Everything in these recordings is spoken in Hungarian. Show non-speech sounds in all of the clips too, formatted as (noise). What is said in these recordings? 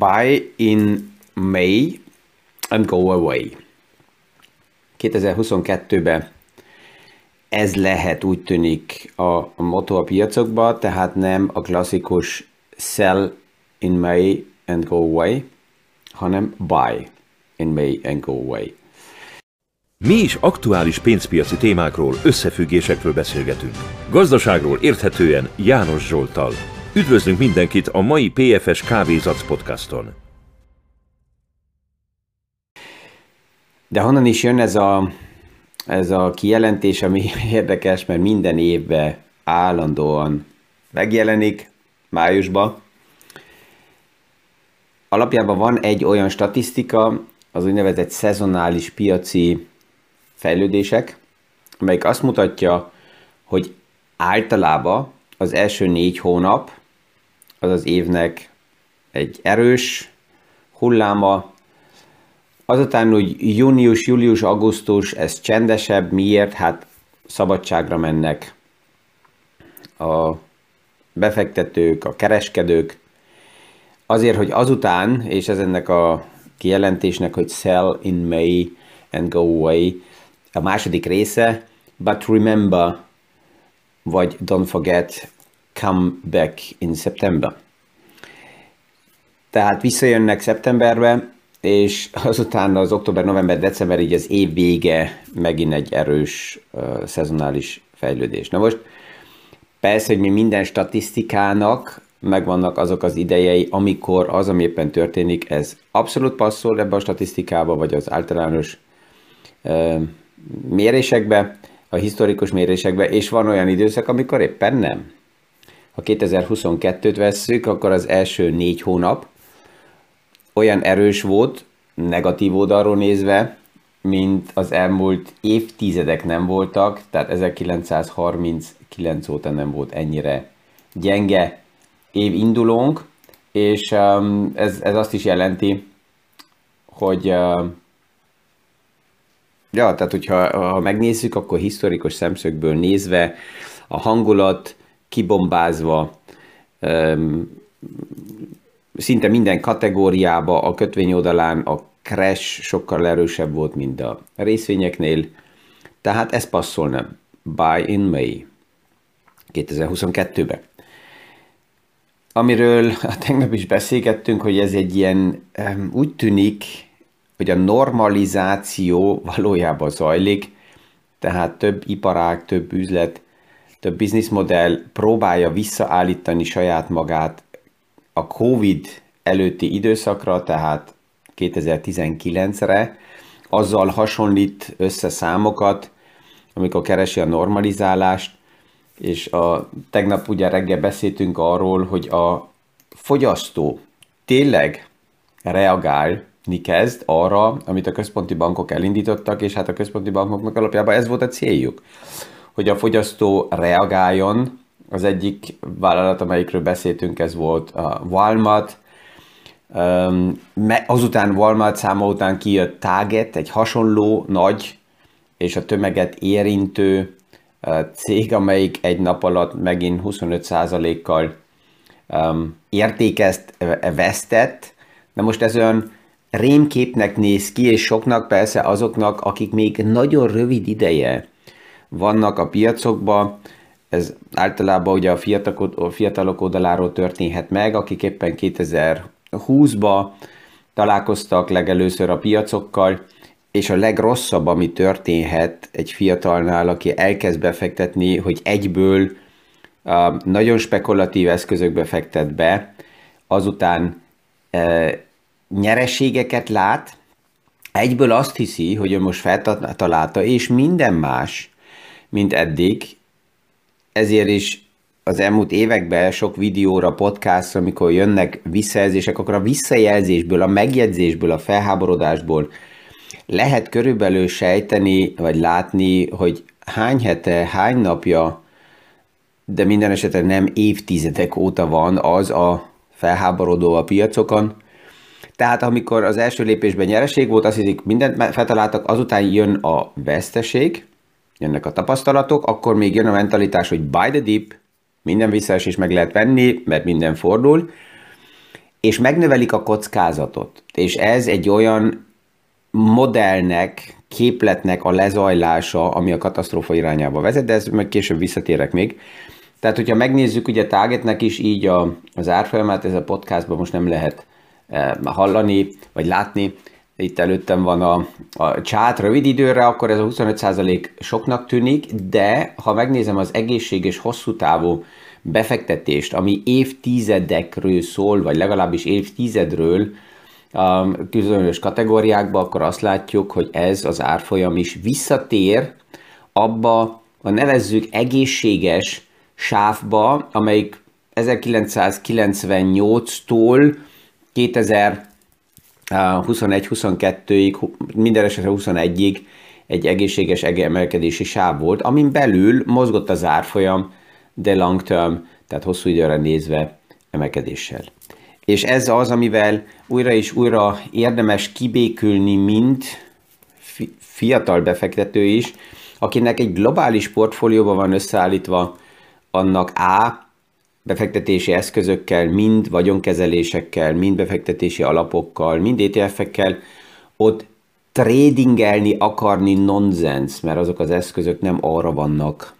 buy in May and go away. 2022-ben ez lehet úgy tűnik a, a motto a piacokban, tehát nem a klasszikus sell in May and go away, hanem buy in May and go away. Mi is aktuális pénzpiaci témákról, összefüggésekről beszélgetünk. Gazdaságról érthetően János Zsoltal. Üdvözlünk mindenkit a mai PFS Kávézac podcaston. De honnan is jön ez a, ez a kijelentés, ami (laughs) érdekes, mert minden évben állandóan megjelenik májusban. Alapjában van egy olyan statisztika, az úgynevezett szezonális piaci fejlődések, amelyik azt mutatja, hogy általában az első négy hónap az az évnek egy erős hulláma, azután úgy június, július, augusztus, ez csendesebb, miért? Hát szabadságra mennek a befektetők, a kereskedők, azért, hogy azután, és ez ennek a kijelentésnek, hogy sell in May and go away, a második része, but remember, vagy don't forget, come in September. Tehát visszajönnek szeptemberbe, és azután az október, november, december, így az év vége megint egy erős uh, szezonális fejlődés. Na most persze, hogy mi minden statisztikának megvannak azok az idejei, amikor az, ami éppen történik, ez abszolút passzol ebbe a statisztikába, vagy az általános uh, mérésekbe, a historikus mérésekbe, és van olyan időszak, amikor éppen nem. Ha 2022-t vesszük, akkor az első négy hónap olyan erős volt, negatív oldalról nézve, mint az elmúlt évtizedek nem voltak, tehát 1939 óta nem volt ennyire gyenge év indulónk, és um, ez, ez azt is jelenti, hogy uh, Ja, tehát hogyha ha megnézzük, akkor historikus szemszögből nézve a hangulat kibombázva, szinte minden kategóriába a kötvény oldalán a crash sokkal erősebb volt, mint a részvényeknél, tehát ez passzolna. Buy in May 2022-be. Amiről tegnap is beszélgettünk, hogy ez egy ilyen, úgy tűnik, hogy a normalizáció valójában zajlik, tehát több iparág, több üzlet, több bizniszmodell próbálja visszaállítani saját magát a COVID előtti időszakra, tehát 2019-re, azzal hasonlít össze számokat, amikor keresi a normalizálást, és a, tegnap ugye reggel beszéltünk arról, hogy a fogyasztó tényleg reagál kezd arra, amit a központi bankok elindítottak, és hát a központi bankoknak alapjában ez volt a céljuk, hogy a fogyasztó reagáljon. Az egyik vállalat, amelyikről beszéltünk, ez volt a Walmart, azután Walmart száma után kijött Target, egy hasonló nagy és a tömeget érintő cég, amelyik egy nap alatt megint 25%-kal értékezt, vesztett. Na most ez olyan rémképnek néz ki, és soknak persze azoknak, akik még nagyon rövid ideje vannak a piacokban, ez általában ugye a fiatalok, a fiatalok oldaláról történhet meg, akik éppen 2020-ba találkoztak legelőször a piacokkal, és a legrosszabb, ami történhet egy fiatalnál, aki elkezd befektetni, hogy egyből nagyon spekulatív eszközökbe fektet be, azután uh, nyereségeket lát, egyből azt hiszi, hogy ő most feltalálta, és minden más, mint eddig, ezért is az elmúlt években sok videóra, podcastra, amikor jönnek visszajelzések, akkor a visszajelzésből, a megjegyzésből, a felháborodásból lehet körülbelül sejteni, vagy látni, hogy hány hete, hány napja, de minden esetre nem évtizedek óta van az a felháborodó a piacokon, tehát amikor az első lépésben nyereség volt, azt hiszik, mindent feltaláltak, azután jön a veszteség, jönnek a tapasztalatok, akkor még jön a mentalitás, hogy buy the dip, minden visszaesés meg lehet venni, mert minden fordul, és megnövelik a kockázatot. És ez egy olyan modellnek, képletnek a lezajlása, ami a katasztrófa irányába vezet, de ez meg később visszatérek még. Tehát, hogyha megnézzük ugye Targetnek is így a, az árfolyamát, ez a podcastban most nem lehet eh, hallani, vagy látni, itt előttem van a, a csát rövid időre, akkor ez a 25% soknak tűnik, de ha megnézem az egészséges hosszú távú befektetést, ami évtizedekről szól, vagy legalábbis évtizedről, a különös kategóriákba, akkor azt látjuk, hogy ez az árfolyam is visszatér abba a nevezzük egészséges sávba, amelyik 1998-tól 2021-22-ig, minden esetre 21-ig egy egészséges emelkedési sáv volt, amin belül mozgott az árfolyam, de long term, tehát hosszú időre nézve emelkedéssel. És ez az, amivel újra és újra érdemes kibékülni, mint fiatal befektető is, akinek egy globális portfólióban van összeállítva, annak A, befektetési eszközökkel, mind vagyonkezelésekkel, mind befektetési alapokkal, mind ETF-ekkel, ott tradingelni akarni nonsens, mert azok az eszközök nem arra vannak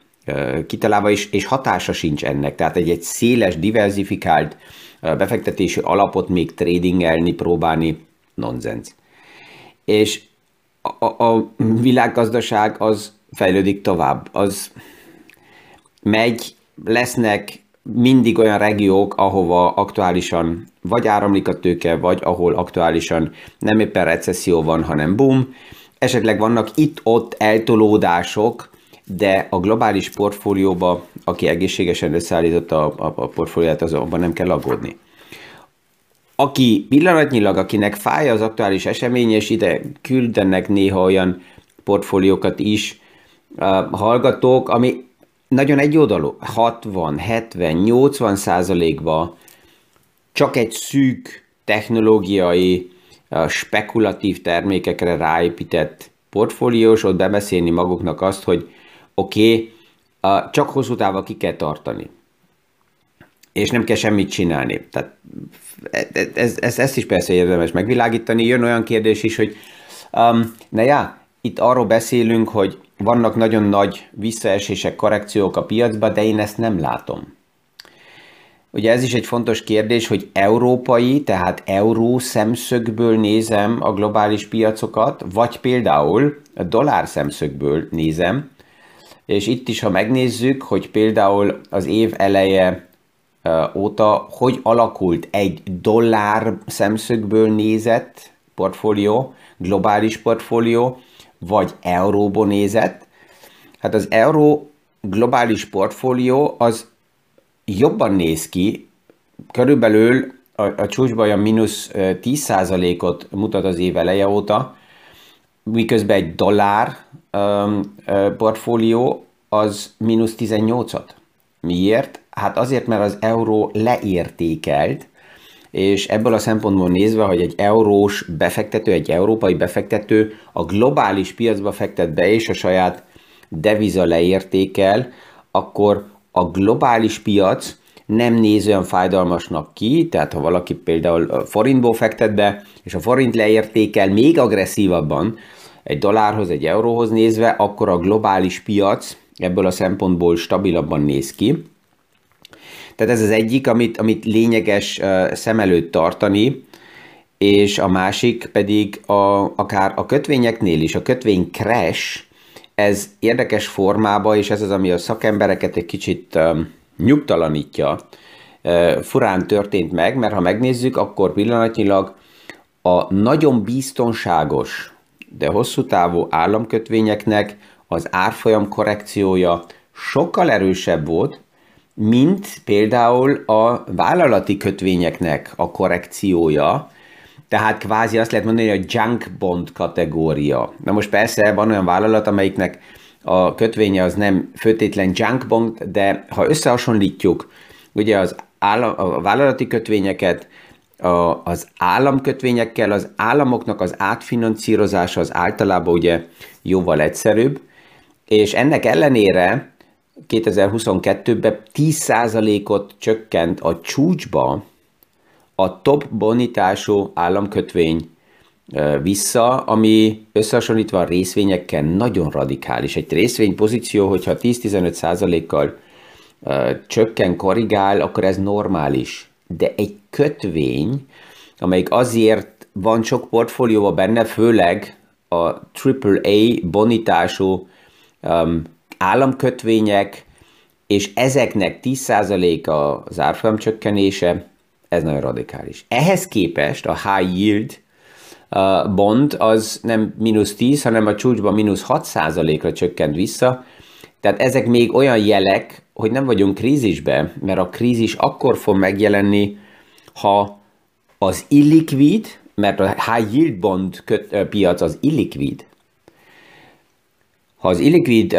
kitalálva, és, és hatása sincs ennek. Tehát egy, egy széles, diversifikált befektetési alapot még tradingelni, próbálni, nonsens. És a, a világgazdaság az fejlődik tovább, az megy, lesznek mindig olyan regiók, ahova aktuálisan vagy áramlik a tőke, vagy ahol aktuálisan nem éppen recesszió van, hanem boom. Esetleg vannak itt-ott eltolódások, de a globális portfólióba, aki egészségesen összeállította a, a, a portfólióját, azonban nem kell aggódni. Aki pillanatnyilag, akinek fáj az aktuális esemény, és ide küldenek néha olyan portfóliókat is hallgatók, ami nagyon egyoldalú, 60, 70, 80 százalékban csak egy szűk technológiai, spekulatív termékekre ráépített portfóliós, ott bebeszélni maguknak azt, hogy oké, okay, csak hosszú távon ki kell tartani. És nem kell semmit csinálni. Tehát ez, ez, ezt is persze érdemes megvilágítani. Jön olyan kérdés is, hogy um, na já, itt arról beszélünk, hogy vannak nagyon nagy visszaesések, korrekciók a piacban, de én ezt nem látom. Ugye ez is egy fontos kérdés, hogy európai, tehát euró szemszögből nézem a globális piacokat, vagy például a dollár szemszögből nézem, és itt is, ha megnézzük, hogy például az év eleje óta hogy alakult egy dollár szemszögből nézett portfólió, globális portfólió, vagy euróból nézett, hát az euró globális portfólió az jobban néz ki, körülbelül a, a csúcsban olyan mínusz 10%-ot mutat az év eleje óta, miközben egy dollár um, portfólió az mínusz 18-at. Miért? Hát azért, mert az euró leértékelt, és ebből a szempontból nézve, hogy egy eurós befektető, egy európai befektető a globális piacba fektet be, és a saját deviza leértékel, akkor a globális piac nem néz olyan fájdalmasnak ki, tehát ha valaki például forintból fektet be, és a forint leértékel még agresszívabban egy dollárhoz, egy euróhoz nézve, akkor a globális piac ebből a szempontból stabilabban néz ki. Tehát ez az egyik, amit, amit lényeges szem előtt tartani, és a másik pedig a, akár a kötvényeknél is, a kötvény crash, ez érdekes formába, és ez az, ami a szakembereket egy kicsit um, nyugtalanítja, uh, furán történt meg, mert ha megnézzük, akkor pillanatnyilag a nagyon biztonságos, de hosszú távú államkötvényeknek az árfolyam korrekciója sokkal erősebb volt, mint például a vállalati kötvényeknek a korrekciója, tehát kvázi azt lehet mondani, hogy a junk bond kategória. Na most persze van olyan vállalat, amelyiknek a kötvénye az nem főtétlen junk bond, de ha összehasonlítjuk ugye az állam, a vállalati kötvényeket a, az államkötvényekkel, az államoknak az átfinanszírozása az általában ugye jóval egyszerűbb, és ennek ellenére 2022-ben 10%-ot csökkent a csúcsba a top bonitású államkötvény vissza, ami összehasonlítva a részvényekkel nagyon radikális. Egy részvény pozíció, hogyha 10-15 százalékkal csökken, korrigál, akkor ez normális. De egy kötvény, amelyik azért van sok portfólióban benne, főleg a AAA bonitású um, államkötvények, és ezeknek 10% az árfolyam csökkenése, ez nagyon radikális. Ehhez képest a high yield bond az nem mínusz 10, hanem a csúcsban mínusz 6%-ra csökkent vissza, tehát ezek még olyan jelek, hogy nem vagyunk krízisbe, mert a krízis akkor fog megjelenni, ha az illikvid, mert a high yield bond köt, piac az illikvid, ha az illikvid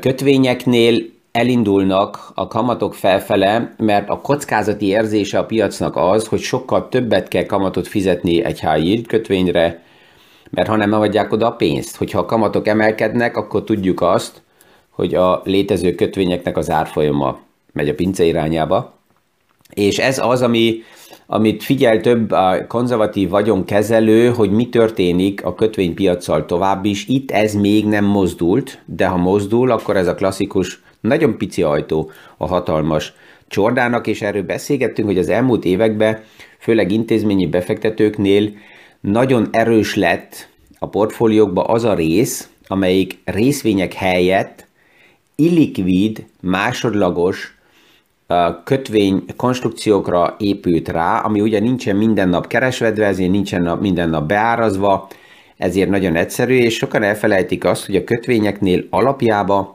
kötvényeknél elindulnak a kamatok felfele, mert a kockázati érzése a piacnak az, hogy sokkal többet kell kamatot fizetni egy high yield kötvényre, mert ha nem adják oda a pénzt. Hogyha a kamatok emelkednek, akkor tudjuk azt, hogy a létező kötvényeknek az árfolyama megy a pince irányába. És ez az, ami, amit figyel több a konzervatív vagyonkezelő, hogy mi történik a kötvénypiacsal tovább is. Itt ez még nem mozdult, de ha mozdul, akkor ez a klasszikus, nagyon pici ajtó a hatalmas csordának, és erről beszélgettünk, hogy az elmúlt években, főleg intézményi befektetőknél nagyon erős lett a portfóliókba az a rész, amelyik részvények helyett illikvid, másodlagos kötvény konstrukciókra épült rá, ami ugye nincsen minden nap keresvedve, ezért nincsen minden nap beárazva, ezért nagyon egyszerű, és sokan elfelejtik azt, hogy a kötvényeknél alapjában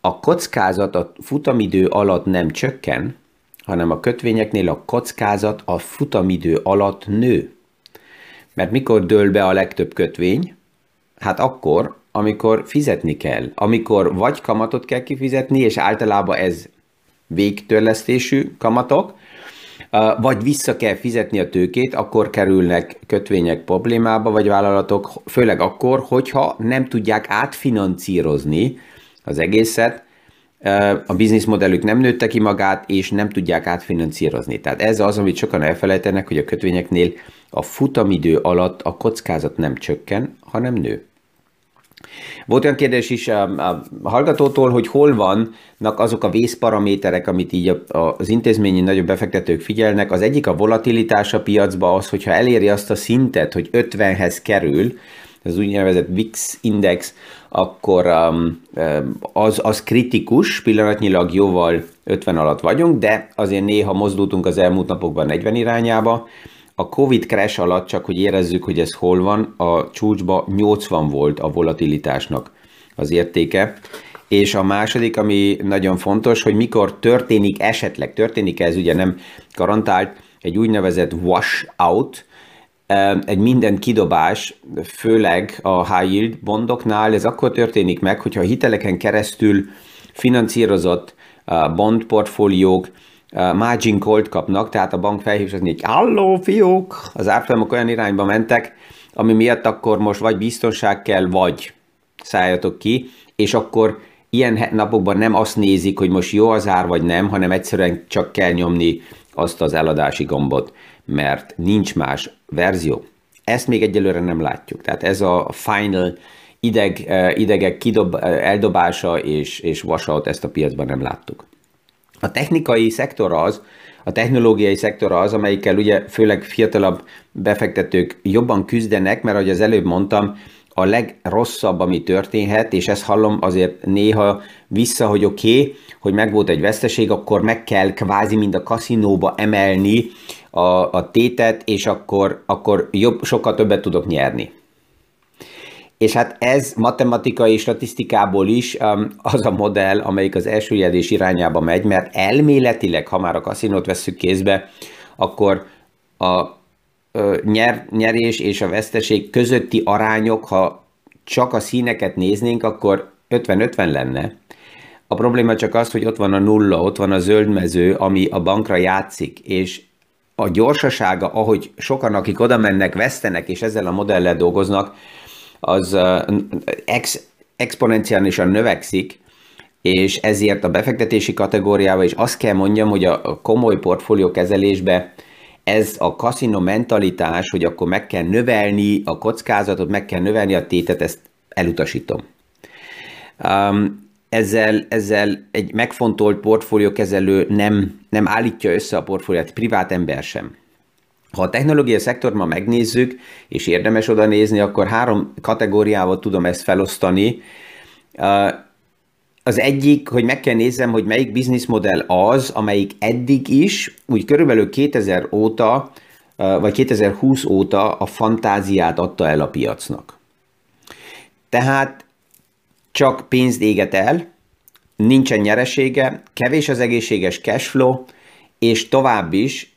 a kockázat a futamidő alatt nem csökken, hanem a kötvényeknél a kockázat a futamidő alatt nő. Mert mikor dől be a legtöbb kötvény? Hát akkor, amikor fizetni kell, amikor vagy kamatot kell kifizetni, és általában ez végtörlesztésű kamatok, vagy vissza kell fizetni a tőkét, akkor kerülnek kötvények problémába, vagy vállalatok, főleg akkor, hogyha nem tudják átfinancírozni az egészet, a bizniszmodellük nem nőtte ki magát, és nem tudják átfinancírozni. Tehát ez az, amit sokan elfelejtenek, hogy a kötvényeknél a futamidő alatt a kockázat nem csökken, hanem nő. Volt olyan kérdés is a, a hallgatótól, hogy hol vannak azok a vészparaméterek, amit így a, a, az intézményi nagyobb befektetők figyelnek. Az egyik a volatilitás a piacba az, hogyha eléri azt a szintet, hogy 50-hez kerül, az úgynevezett VIX index, akkor um, az, az kritikus, pillanatnyilag jóval 50 alatt vagyunk, de azért néha mozdultunk az elmúlt napokban 40 irányába, a Covid crash alatt csak, hogy érezzük, hogy ez hol van, a csúcsba 80 volt a volatilitásnak az értéke. És a második, ami nagyon fontos, hogy mikor történik esetleg, történik ez ugye nem garantált, egy úgynevezett washout, egy minden kidobás, főleg a high yield bondoknál, ez akkor történik meg, hogyha a hiteleken keresztül finanszírozott bond portfóliók margin call kapnak, tehát a bank felhív, és hogy halló fiúk, az árfolyamok olyan irányba mentek, ami miatt akkor most vagy biztonság kell, vagy szálljatok ki, és akkor ilyen napokban nem azt nézik, hogy most jó az ár, vagy nem, hanem egyszerűen csak kell nyomni azt az eladási gombot, mert nincs más verzió. Ezt még egyelőre nem látjuk. Tehát ez a final ideg, idegek kidob, eldobása és, és washout, ezt a piacban nem láttuk. A technikai szektor az, a technológiai szektor az, amelyikkel ugye főleg fiatalabb befektetők jobban küzdenek, mert ahogy az előbb mondtam, a legrosszabb, ami történhet, és ezt hallom azért néha vissza, hogy oké, okay, hogy megvolt egy veszteség, akkor meg kell kvázi mind a kaszinóba emelni a, a tétet, és akkor, akkor jobb, sokkal többet tudok nyerni. És hát ez matematikai statisztikából is um, az a modell, amelyik az elsüllyedés irányába megy, mert elméletileg, ha már a kaszinót veszük kézbe, akkor a ö, nyer, nyerés és a veszteség közötti arányok, ha csak a színeket néznénk, akkor 50-50 lenne. A probléma csak az, hogy ott van a nulla, ott van a zöld mező, ami a bankra játszik, és a gyorsasága, ahogy sokan, akik oda mennek, vesztenek, és ezzel a modellel dolgoznak, az ex, exponenciálisan növekszik, és ezért a befektetési kategóriába is azt kell mondjam, hogy a komoly portfólió kezelésbe ez a kaszinó mentalitás, hogy akkor meg kell növelni a kockázatot, meg kell növelni a tétet, ezt elutasítom. Um, ezzel, ezzel egy megfontolt portfóliókezelő nem, nem állítja össze a portfóliót, privát ember sem. Ha a technológiai szektort ma megnézzük, és érdemes oda nézni, akkor három kategóriával tudom ezt felosztani. Az egyik, hogy meg kell nézem, hogy melyik bizniszmodell az, amelyik eddig is, úgy körülbelül 2000 óta, vagy 2020 óta a fantáziát adta el a piacnak. Tehát csak pénzt éget el, nincsen nyeresége, kevés az egészséges cashflow, és tovább is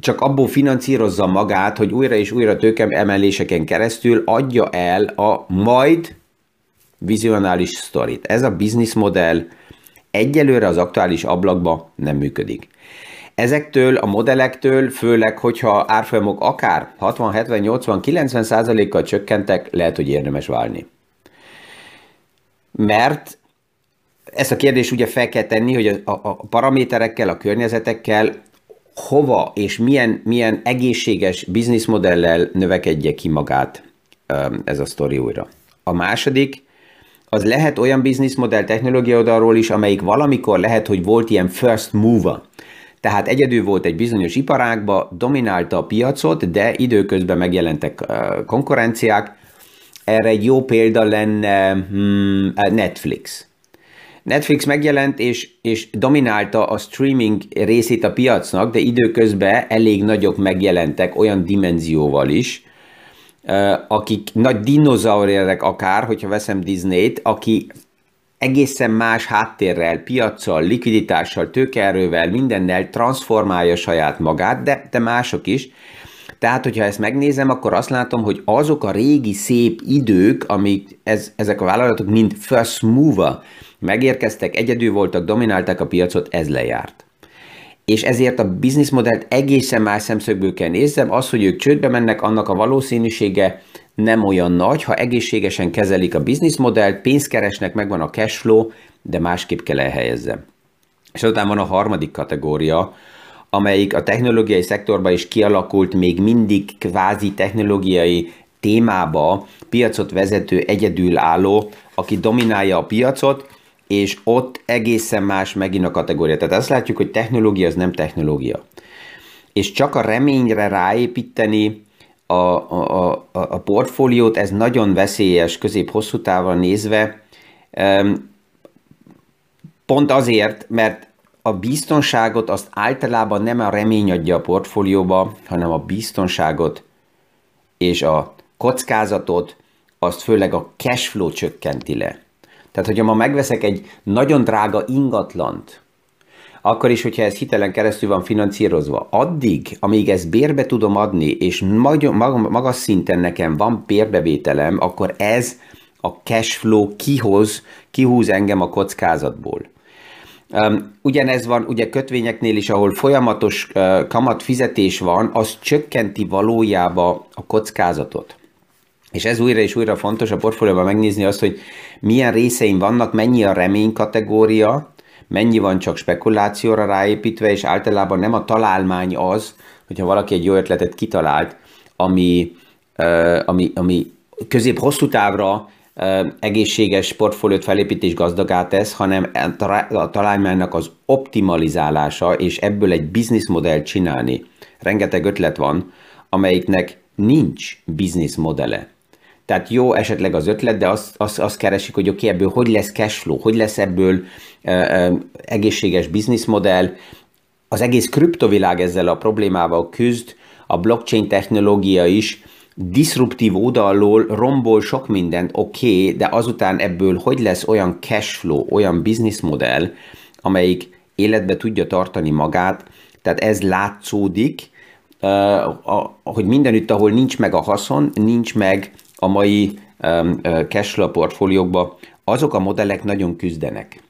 csak abból finanszírozza magát, hogy újra és újra tőkem emeléseken keresztül adja el a majd vizionális sztorit. Ez a business modell egyelőre az aktuális ablakba nem működik. Ezektől a modellektől, főleg, hogyha árfolyamok akár 60, 70, 80, 90 százalékkal csökkentek, lehet, hogy érdemes válni. Mert ezt a kérdést ugye fel kell tenni, hogy a, a paraméterekkel, a környezetekkel hova és milyen, milyen egészséges bizniszmodellel növekedje ki magát ez a sztori újra. A második, az lehet olyan bizniszmodell technológia oldalról is, amelyik valamikor lehet, hogy volt ilyen first mover. Tehát egyedül volt egy bizonyos iparágba, dominálta a piacot, de időközben megjelentek konkurenciák. Erre egy jó példa lenne hmm, Netflix. Netflix megjelent és, és dominálta a streaming részét a piacnak, de időközben elég nagyok megjelentek olyan dimenzióval is, akik nagy dinozaurérek akár, hogyha veszem Disney-t, aki egészen más háttérrel, piaccal, likviditással, tőkerővel, mindennel transformálja saját magát, de, de mások is. Tehát, hogyha ezt megnézem, akkor azt látom, hogy azok a régi szép idők, amik ez, ezek a vállalatok mind first mover, megérkeztek, egyedül voltak, dominálták a piacot, ez lejárt. És ezért a bizniszmodellt egészen más szemszögből kell nézzem, az, hogy ők csődbe mennek, annak a valószínűsége nem olyan nagy, ha egészségesen kezelik a bizniszmodellt, pénzt keresnek, megvan a cashflow, de másképp kell elhelyezzem. És azután van a harmadik kategória, amelyik a technológiai szektorban is kialakult még mindig kvázi technológiai témába piacot vezető egyedülálló, aki dominálja a piacot, és ott egészen más megint a kategória. Tehát azt látjuk, hogy technológia az nem technológia. És csak a reményre ráépíteni a, a, a, a portfóliót, ez nagyon veszélyes közép-hosszú távon nézve, pont azért, mert a biztonságot azt általában nem a remény adja a portfólióba, hanem a biztonságot és a kockázatot, azt főleg a cashflow csökkenti le. Tehát, hogyha ma megveszek egy nagyon drága ingatlant, akkor is, hogyha ez hitelen keresztül van finanszírozva, addig, amíg ezt bérbe tudom adni, és magas szinten nekem van bérbevételem, akkor ez a cash flow kihoz, kihúz engem a kockázatból. Ugyanez van ugye kötvényeknél is, ahol folyamatos uh, kamat fizetés van, az csökkenti valójába a kockázatot. És ez újra és újra fontos a portfólióban megnézni azt, hogy milyen részeim vannak, mennyi a remény kategória, mennyi van csak spekulációra ráépítve, és általában nem a találmány az, hogyha valaki egy jó ötletet kitalált, ami, ami, ami közép-hosszú távra egészséges portfóliót felépítés gazdagát tesz, hanem a találmánynak az optimalizálása, és ebből egy bizniszmodellt csinálni. Rengeteg ötlet van, amelyiknek nincs bizniszmodele. Tehát jó esetleg az ötlet, de azt, azt, azt keresik, hogy oké, okay, ebből hogy lesz cashflow, hogy lesz ebből e, e, egészséges bizniszmodell. Az egész kriptovilág ezzel a problémával küzd, a blockchain technológia is diszruptív oldalról rombol sok mindent, oké, okay, de azután ebből hogy lesz olyan cashflow, olyan bizniszmodell, amelyik életbe tudja tartani magát, tehát ez látszódik, hogy mindenütt, ahol nincs meg a haszon, nincs meg a mai cashflow portfóliókban, azok a modellek nagyon küzdenek.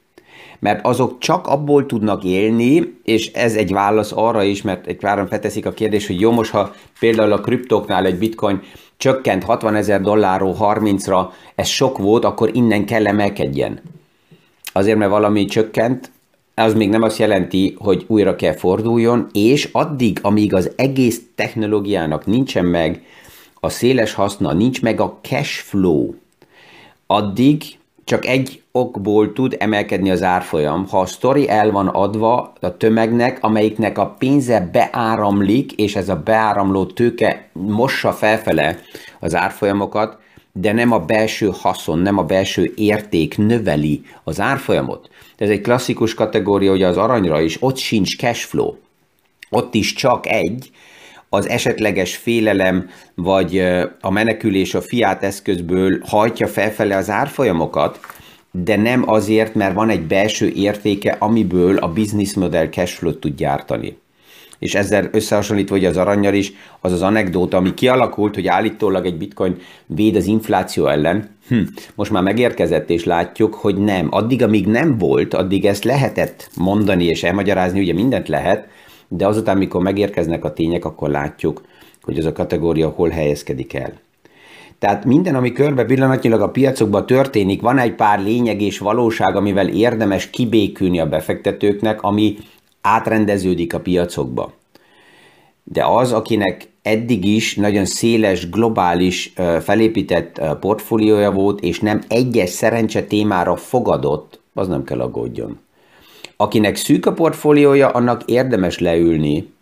Mert azok csak abból tudnak élni, és ez egy válasz arra is, mert egy váron felteszik a kérdés, hogy jó, most ha például a kriptóknál egy bitcoin csökkent 60 ezer dollárról 30-ra, ez sok volt, akkor innen kell emelkedjen. Azért, mert valami csökkent, az még nem azt jelenti, hogy újra kell forduljon, és addig, amíg az egész technológiának nincsen meg a széles haszna, nincs meg a cash flow, addig csak egy okból tud emelkedni az árfolyam. Ha a sztori el van adva a tömegnek, amelyiknek a pénze beáramlik, és ez a beáramló tőke mossa felfele az árfolyamokat, de nem a belső haszon, nem a belső érték növeli az árfolyamot. Ez egy klasszikus kategória, hogy az aranyra is, ott sincs cash flow. Ott is csak egy, az esetleges félelem vagy a menekülés a fiát eszközből hajtja felfele az árfolyamokat, de nem azért, mert van egy belső értéke, amiből a business model cashflow tud gyártani. És ezzel összehasonlítva, hogy az aranyjal is, az az anekdóta, ami kialakult, hogy állítólag egy bitcoin véd az infláció ellen, hm, most már megérkezett, és látjuk, hogy nem. Addig, amíg nem volt, addig ezt lehetett mondani és elmagyarázni, ugye mindent lehet, de azután, mikor megérkeznek a tények, akkor látjuk, hogy ez a kategória hol helyezkedik el. Tehát minden, ami körbe pillanatnyilag a piacokban történik, van egy pár lényeg és valóság, amivel érdemes kibékülni a befektetőknek, ami átrendeződik a piacokba. De az, akinek eddig is nagyon széles, globális, felépített portfóliója volt, és nem egyes szerencse témára fogadott, az nem kell aggódjon. Akinek szűk a portfóliója, annak érdemes leülni,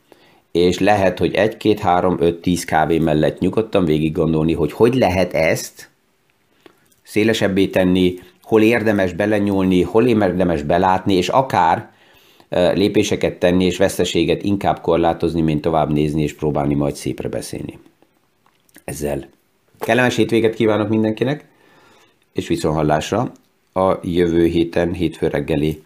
és lehet, hogy egy, két, három, öt, tíz kávé mellett nyugodtan végig gondolni, hogy hogy lehet ezt szélesebbé tenni, hol érdemes belenyúlni, hol érdemes belátni, és akár lépéseket tenni, és veszteséget inkább korlátozni, mint tovább nézni, és próbálni majd szépre beszélni. Ezzel kellemes hétvéget kívánok mindenkinek, és viszonhallásra a jövő héten, hétfő reggeli